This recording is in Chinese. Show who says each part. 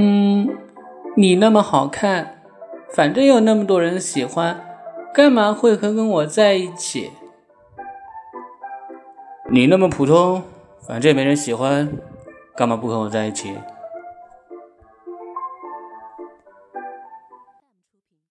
Speaker 1: 嗯，你那么好看，反正有那么多人喜欢，干嘛会和跟我在一起？
Speaker 2: 你那么普通，反正也没人喜欢，干嘛不和我在一起？